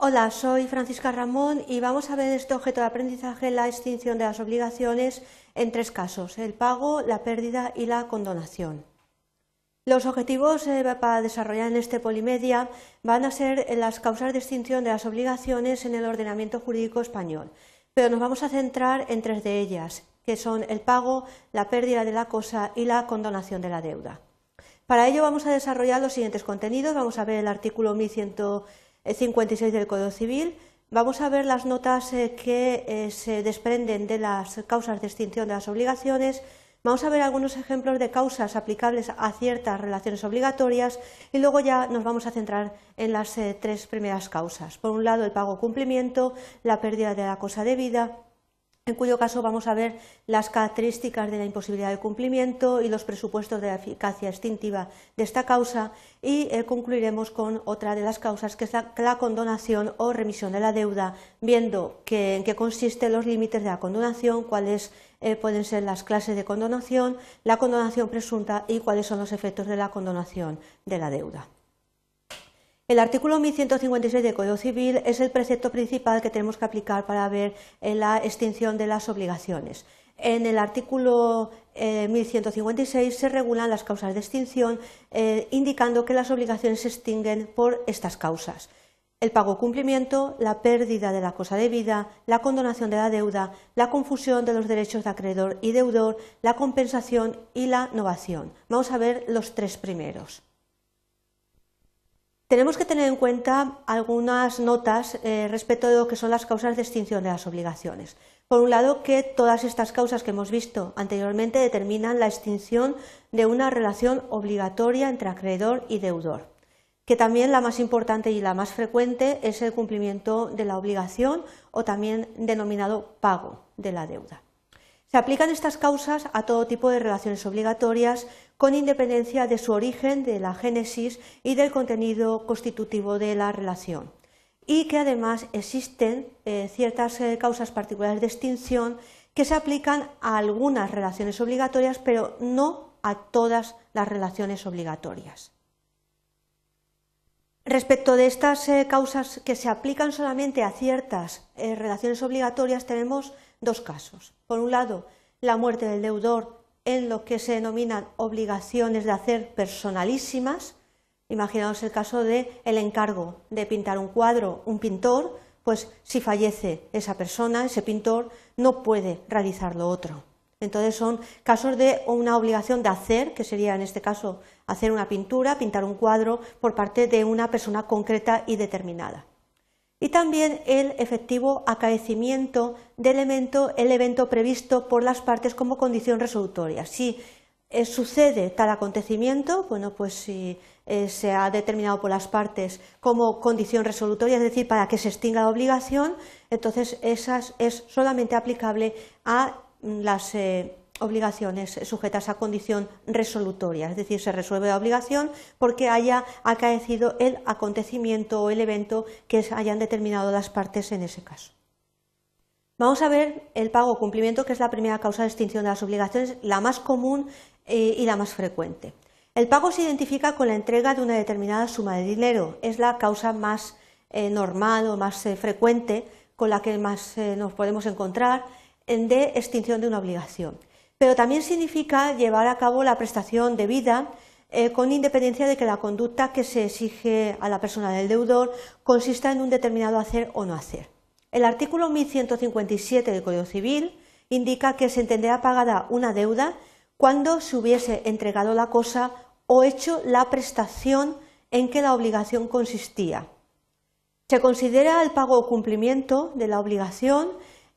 Hola, soy Francisca Ramón y vamos a ver este objeto de aprendizaje, la extinción de las obligaciones, en tres casos, el pago, la pérdida y la condonación. Los objetivos eh, para desarrollar en este polimedia van a ser las causas de extinción de las obligaciones en el ordenamiento jurídico español, pero nos vamos a centrar en tres de ellas, que son el pago, la pérdida de la cosa y la condonación de la deuda. Para ello vamos a desarrollar los siguientes contenidos. Vamos a ver el artículo 1100 56 del Código Civil. Vamos a ver las notas eh, que eh, se desprenden de las causas de extinción de las obligaciones. Vamos a ver algunos ejemplos de causas aplicables a ciertas relaciones obligatorias y luego ya nos vamos a centrar en las eh, tres primeras causas. Por un lado, el pago cumplimiento, la pérdida de la cosa debida en cuyo caso vamos a ver las características de la imposibilidad de cumplimiento y los presupuestos de la eficacia extintiva de esta causa y eh, concluiremos con otra de las causas que es la, condonación o remisión de la deuda, viendo en qué consisten los límites de la condonación, cuáles eh, pueden ser las clases de condonación, la condonación presunta y cuáles son los efectos de la condonación de la deuda. El artículo 1156 del Código Civil es el precepto principal que tenemos que aplicar para ver eh, la extinción de las obligaciones. En el artículo 1156 eh, se regulan las causas de extinción, eh, indicando que las obligaciones se extinguen por estas causas. El pago cumplimiento, la pérdida de la cosa debida, la condonación de la deuda, la confusión de los derechos de acreedor y deudor, la compensación y la novación. Vamos a ver los tres primeros. Tenemos que tener en cuenta algunas notas eh, respecto de lo que son las causas de extinción de las obligaciones. Por un lado, que todas estas causas que hemos visto anteriormente determinan la extinción de una relación obligatoria entre acreedor y deudor, que también la más importante y la más frecuente es el cumplimiento de la obligación o también denominado pago de la deuda. Se aplican estas causas a todo tipo de relaciones obligatorias con independencia de su origen, de la génesis y del contenido constitutivo de la relación. Y que además existen eh, ciertas eh, causas particulares de extinción que se aplican a algunas relaciones obligatorias, pero no a todas las relaciones obligatorias. Respecto de estas eh, causas que se aplican solamente a ciertas relaciones obligatorias, tenemos dos casos. Por un lado, la muerte del deudor en lo que se denominan obligaciones de hacer personalísimas. Imaginaos el caso de el encargo de pintar un cuadro, un pintor, pues si fallece esa persona, ese pintor, no puede realizar lo otro. Entonces son casos de una obligación de hacer, que sería en este caso hacer una pintura, pintar un cuadro por parte de una persona concreta y determinada y también el efectivo acaecimiento del evento, el evento previsto por las partes como condición resolutoria. Si eh, sucede tal acontecimiento, bueno, pues si eh, se ha determinado por las partes como condición resolutoria, es decir, para que se extinga la obligación, entonces esa es solamente aplicable a las eh, obligaciones sujetas a condición resolutoria, es decir, se resuelve la obligación porque haya acaecido el acontecimiento o el evento que hayan determinado las partes en ese caso. Vamos a ver el pago o cumplimiento, que es la primera causa de extinción de las obligaciones, la más común eh, y la más frecuente. El pago se identifica con la entrega de una determinada suma de dinero, es la causa más eh, normal o más eh, frecuente con la que más nos podemos encontrar de extinción de una obligación pero también significa llevar a cabo la prestación debida eh, con independencia de que la conducta que se exige a la persona del deudor consista en un determinado hacer o no hacer. El artículo 1157 del Código Civil indica que se entenderá pagada una deuda cuando se hubiese entregado la cosa o hecho la prestación en que la obligación consistía. Se considera el pago o cumplimiento de la obligación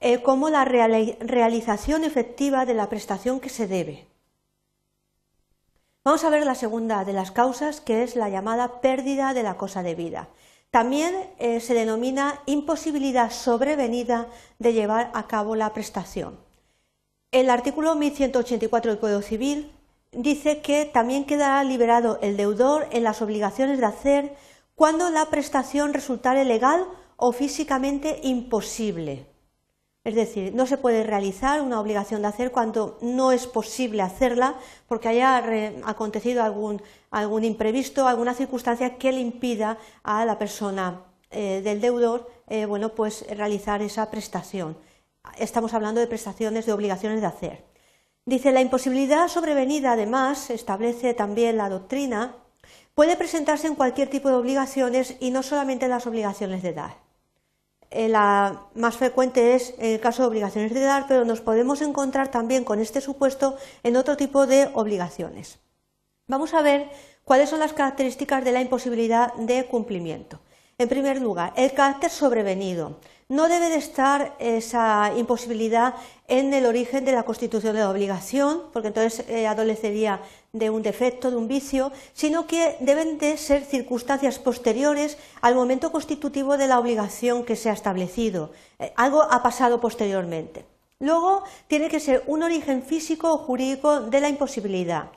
eh, como la realización efectiva de la prestación que se debe. Vamos a ver la segunda de las causas, que es la llamada pérdida de la cosa debida. También eh, se denomina imposibilidad sobrevenida de llevar a cabo la prestación. El artículo 1184 del Código Civil dice que también quedará liberado el deudor en las obligaciones de hacer cuando la prestación resultare legal o físicamente imposible. Es decir, no se puede realizar una obligación de hacer cuando no es posible hacerla porque haya acontecido algún, imprevisto, alguna circunstancia que le impida a la persona eh, del deudor eh, bueno, pues realizar esa prestación. Estamos hablando de prestaciones de obligaciones de hacer. Dice, la imposibilidad sobrevenida, además, establece también la doctrina, puede presentarse en cualquier tipo de obligaciones y no solamente en las obligaciones de dar. Eh, la más frecuente es en el caso de obligaciones de dar, pero nos podemos encontrar también con este supuesto en otro tipo de obligaciones. Vamos a ver cuáles son las características de la imposibilidad de cumplimiento. En primer lugar, el carácter sobrevenido. No debe de estar esa imposibilidad en el origen de la constitución de la obligación, porque entonces eh, adolecería de un defecto, de un vicio, sino que deben de ser circunstancias posteriores al momento constitutivo de la obligación que se ha establecido. Eh, algo ha pasado posteriormente. Luego, tiene que ser un origen físico o jurídico de la imposibilidad.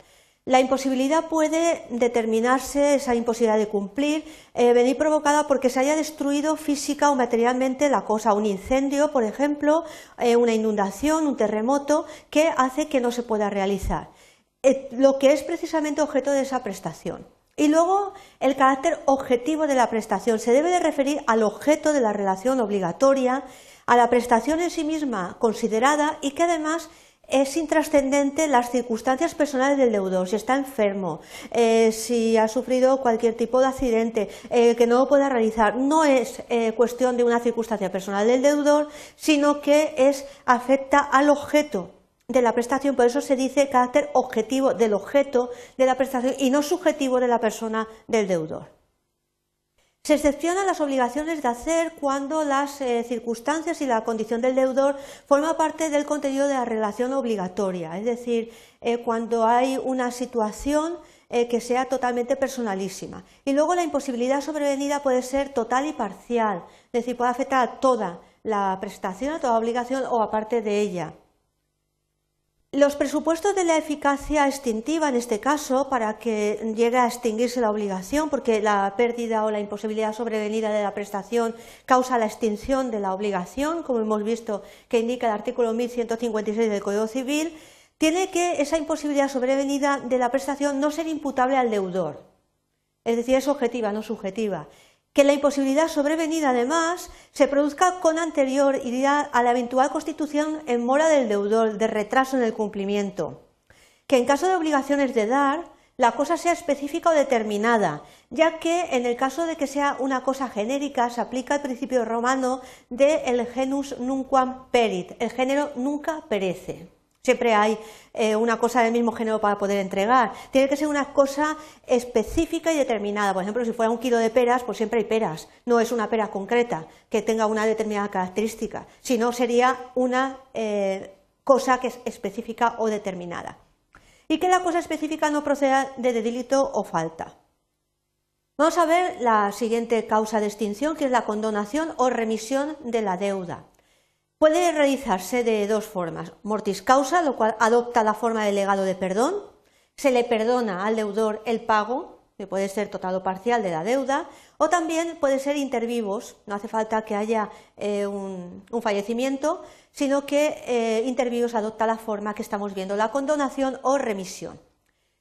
La imposibilidad puede determinarse, esa imposibilidad de cumplir, eh, venir provocada porque se haya destruido física o materialmente la cosa, un incendio, por ejemplo, eh, una inundación, un terremoto, que hace que no se pueda realizar. Eh, lo que es precisamente objeto de esa prestación. Y luego el carácter objetivo de la prestación se debe de referir al objeto de la relación obligatoria, a la prestación en sí misma considerada y que además es intrascendente las circunstancias personales del deudor, si está enfermo, eh, si ha sufrido cualquier tipo de accidente, eh, que no lo pueda realizar. No es eh, cuestión de una circunstancia personal del deudor, sino que es, afecta al objeto de la prestación, por eso se dice carácter objetivo del objeto de la prestación y no subjetivo de la persona del deudor. Se excepcionan las obligaciones de hacer cuando las eh, circunstancias y la condición del deudor forman parte del contenido de la relación obligatoria, es decir, eh, cuando hay una situación eh, que sea totalmente personalísima. Y luego la imposibilidad sobrevenida puede ser total y parcial, es decir, puede afectar a toda la prestación, a toda obligación o a parte de ella. Los presupuestos de la eficacia extintiva, en este caso, para que llegue a extinguirse la obligación, porque la pérdida o la imposibilidad sobrevenida de la prestación causa la extinción de la obligación, como hemos visto que indica el artículo 1156 del Código Civil, tiene que esa imposibilidad sobrevenida de la prestación no ser imputable al deudor. Es decir, es objetiva, no subjetiva que la imposibilidad sobrevenida además se produzca con anterioridad a la eventual constitución en mora del deudor de retraso en el cumplimiento, que en caso de obligaciones de dar la cosa sea específica o determinada, ya que en el caso de que sea una cosa genérica se aplica el principio romano de el genus nunquam perit, el género nunca perece. Siempre hay eh, una cosa del mismo género para poder entregar. Tiene que ser una cosa específica y determinada. Por ejemplo, si fuera un kilo de peras, pues siempre hay peras. No es una pera concreta que tenga una determinada característica, sino sería una eh, cosa que es específica o determinada. Y que la cosa específica no proceda de delito o falta. Vamos a ver la siguiente causa de extinción, que es la condonación o remisión de la deuda. Puede realizarse de dos formas. Mortis causa, lo cual adopta la forma de legado de perdón. Se le perdona al deudor el pago, que puede ser total o parcial de la deuda, o también puede ser intervivos, no hace falta que haya eh, un, fallecimiento, sino que eh, intervivos adopta la forma que estamos viendo, la condonación o remisión.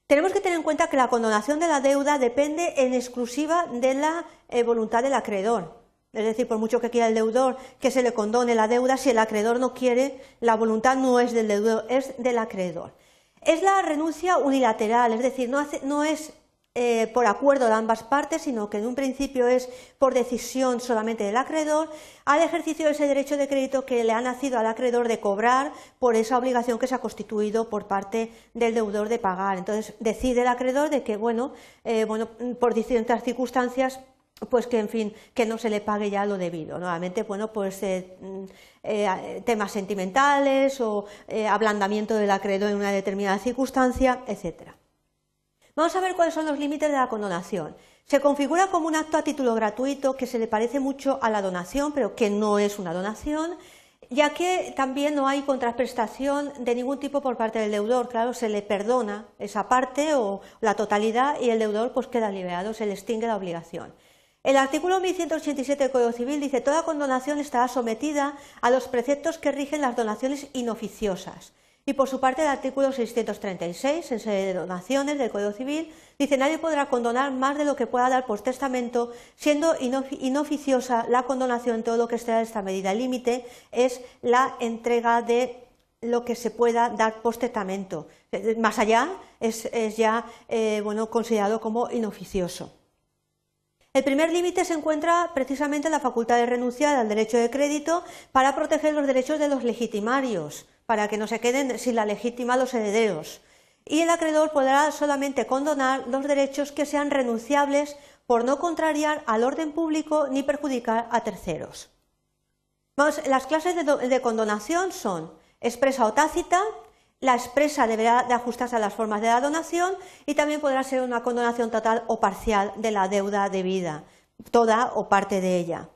Tenemos que tener en cuenta que la condonación de la deuda depende en exclusiva de la eh, voluntad del acreedor. Es decir, por mucho que quiera el deudor que se le condone la deuda, si el acreedor no quiere, la voluntad no es del deudor, es del acreedor. Es la renuncia unilateral, es decir, no, es eh, por acuerdo de ambas partes, sino que en un principio es por decisión solamente del acreedor, al ejercicio de ese derecho de crédito que le ha nacido al acreedor de cobrar por esa obligación que se ha constituido por parte del deudor de pagar. Entonces decide el acreedor de que, bueno, eh, bueno por distintas circunstancias, pues que en fin que no se le pague ya lo debido nuevamente bueno pues eh, mm, eh, temas sentimentales o eh, ablandamiento del acreedor en una determinada circunstancia etcétera. Vamos a ver cuáles son los límites de la condonación. Se configura como un acto a título gratuito que se le parece mucho a la donación pero que no es una donación ya que también no hay contraprestación de ningún tipo por parte del deudor, claro, se le perdona esa parte o la totalidad y el deudor pues queda liberado, se le extingue la obligación. El artículo 1187 del Código Civil dice toda condonación estará sometida a los preceptos que rigen las donaciones inoficiosas. Y por su parte, el artículo 636, en sede de donaciones del Código Civil, dice nadie podrá condonar más de lo que pueda dar por testamento, siendo inoficiosa la condonación en todo lo que esté en esta medida. Límite es la entrega de lo que se pueda dar post testamento. Más allá es, ya eh, bueno, considerado como inoficioso. El primer límite se encuentra precisamente en la facultad de renunciar al derecho de crédito para proteger los derechos de los legitimarios, para que no se queden sin la legítima los herederos. Y el acreedor podrá solamente condonar los derechos que sean renunciables por no contrariar al orden público ni perjudicar a terceros. las clases de condonación son expresa o tácita, la expresa deberá de ajustarse a las formas de la donación y también podrá ser una condonación total o parcial de la deuda debida, toda o parte de ella.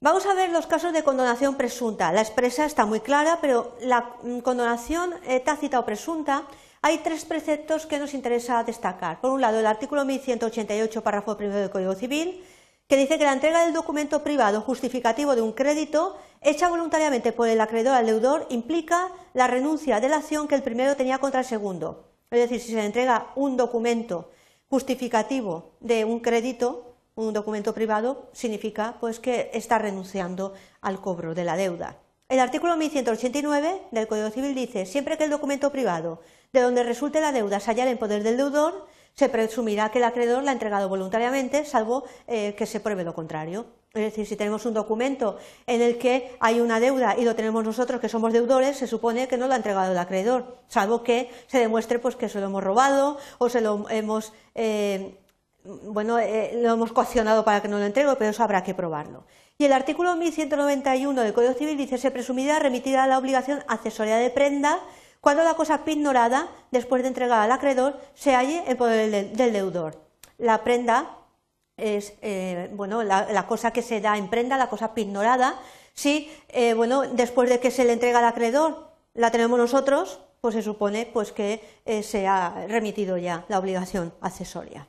Vamos a ver los casos de condonación presunta. La expresa está muy clara, pero la mm, condonación eh, tácita o presunta hay tres preceptos que nos interesa destacar. Por un lado, el artículo 1188, párrafo primero del Código Civil, que dice que la entrega del documento privado justificativo de un crédito hecha voluntariamente por el acreedor al deudor implica la renuncia de la acción que el primero tenía contra el segundo. Es decir, si se le entrega un documento justificativo de un crédito, un documento privado, significa pues que está renunciando al cobro de la deuda. El artículo 1189 del Código Civil dice, siempre que el documento privado de donde resulte la deuda se hallara en poder del deudor, se presumirá que el acreedor la ha entregado voluntariamente, salvo eh, que se pruebe lo contrario. Es decir, si tenemos un documento en el que hay una deuda y lo tenemos nosotros que somos deudores, se supone que no lo ha entregado el acreedor, salvo que se demuestre pues, que se lo hemos robado o se lo hemos, eh, bueno, eh, lo hemos coaccionado para que no lo entregue, pero eso habrá que probarlo. Y el artículo 1191 del Código Civil dice se presumirá remitida la obligación accesoria de prenda cuando la cosa pignorada, después de entregar al acreedor, se halle en poder del, deudor. La prenda es eh, bueno, la, cosa que se da en prenda, la cosa pignorada. Si eh, bueno, después de que se le entrega al acreedor la tenemos nosotros, pues se supone pues, que eh, se ha remitido ya la obligación accesoria.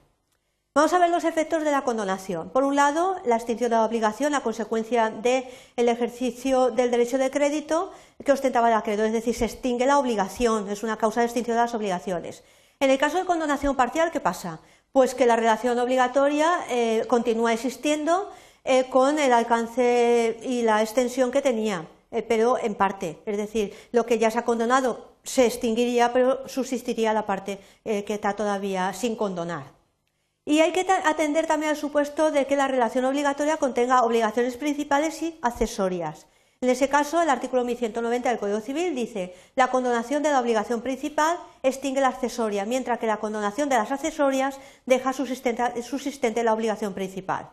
Vamos a ver los efectos de la condonación. Por un lado, la extinción de la obligación a consecuencia del ejercicio del derecho de crédito que ostentaba el acreedor, es decir, se extingue la obligación, es una causa de extinción de las obligaciones. En el caso de condonación parcial, ¿qué pasa? Pues que la relación obligatoria eh, continúa existiendo eh, con el alcance y la extensión que tenía, eh, pero en parte. Es decir, lo que ya se ha condonado se extinguiría, pero subsistiría la parte que está todavía sin condonar. Y hay que atender también al supuesto de que la relación obligatoria contenga obligaciones principales y accesorias. En ese caso, el artículo 1190 del Código Civil dice la condonación de la obligación principal extingue la accesoria, mientras que la condonación de las accesorias deja subsistente la obligación principal.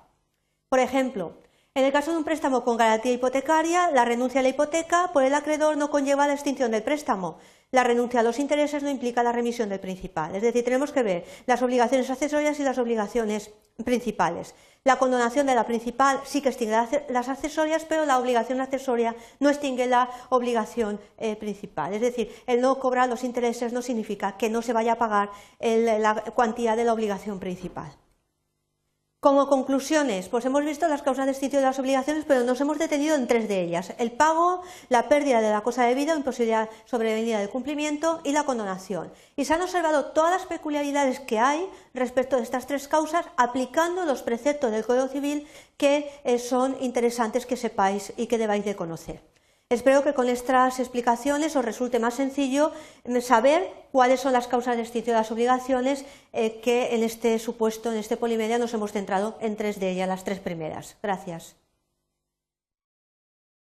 Por ejemplo, en el caso de un préstamo con garantía hipotecaria, la renuncia a la hipoteca por el acreedor no conlleva la extinción del préstamo. La renuncia a los intereses no implica la remisión del principal. Es decir, tenemos que ver las obligaciones accesorias y las obligaciones principales. La condonación de la principal sí que extingue las accesorias, pero la obligación accesoria no extingue la obligación eh, principal. Es decir, el no cobrar los intereses no significa que no se vaya a pagar la cuantía de la obligación principal. Como conclusiones, pues hemos visto las causas de extinción de las obligaciones, pero nos hemos detenido en tres de ellas. El pago, la pérdida de la cosa de vida o imposibilidad sobrevenida del cumplimiento y la condonación. Y se han observado todas las peculiaridades que hay respecto de estas tres causas aplicando los preceptos del Código Civil que eh, son interesantes que sepáis y que debáis de conocer. Espero que con estas explicaciones os resulte más sencillo saber cuáles son las causas de extinción de las obligaciones eh, que en este supuesto, en este polimedia, nos hemos centrado en tres de ellas, las tres primeras. Gracias.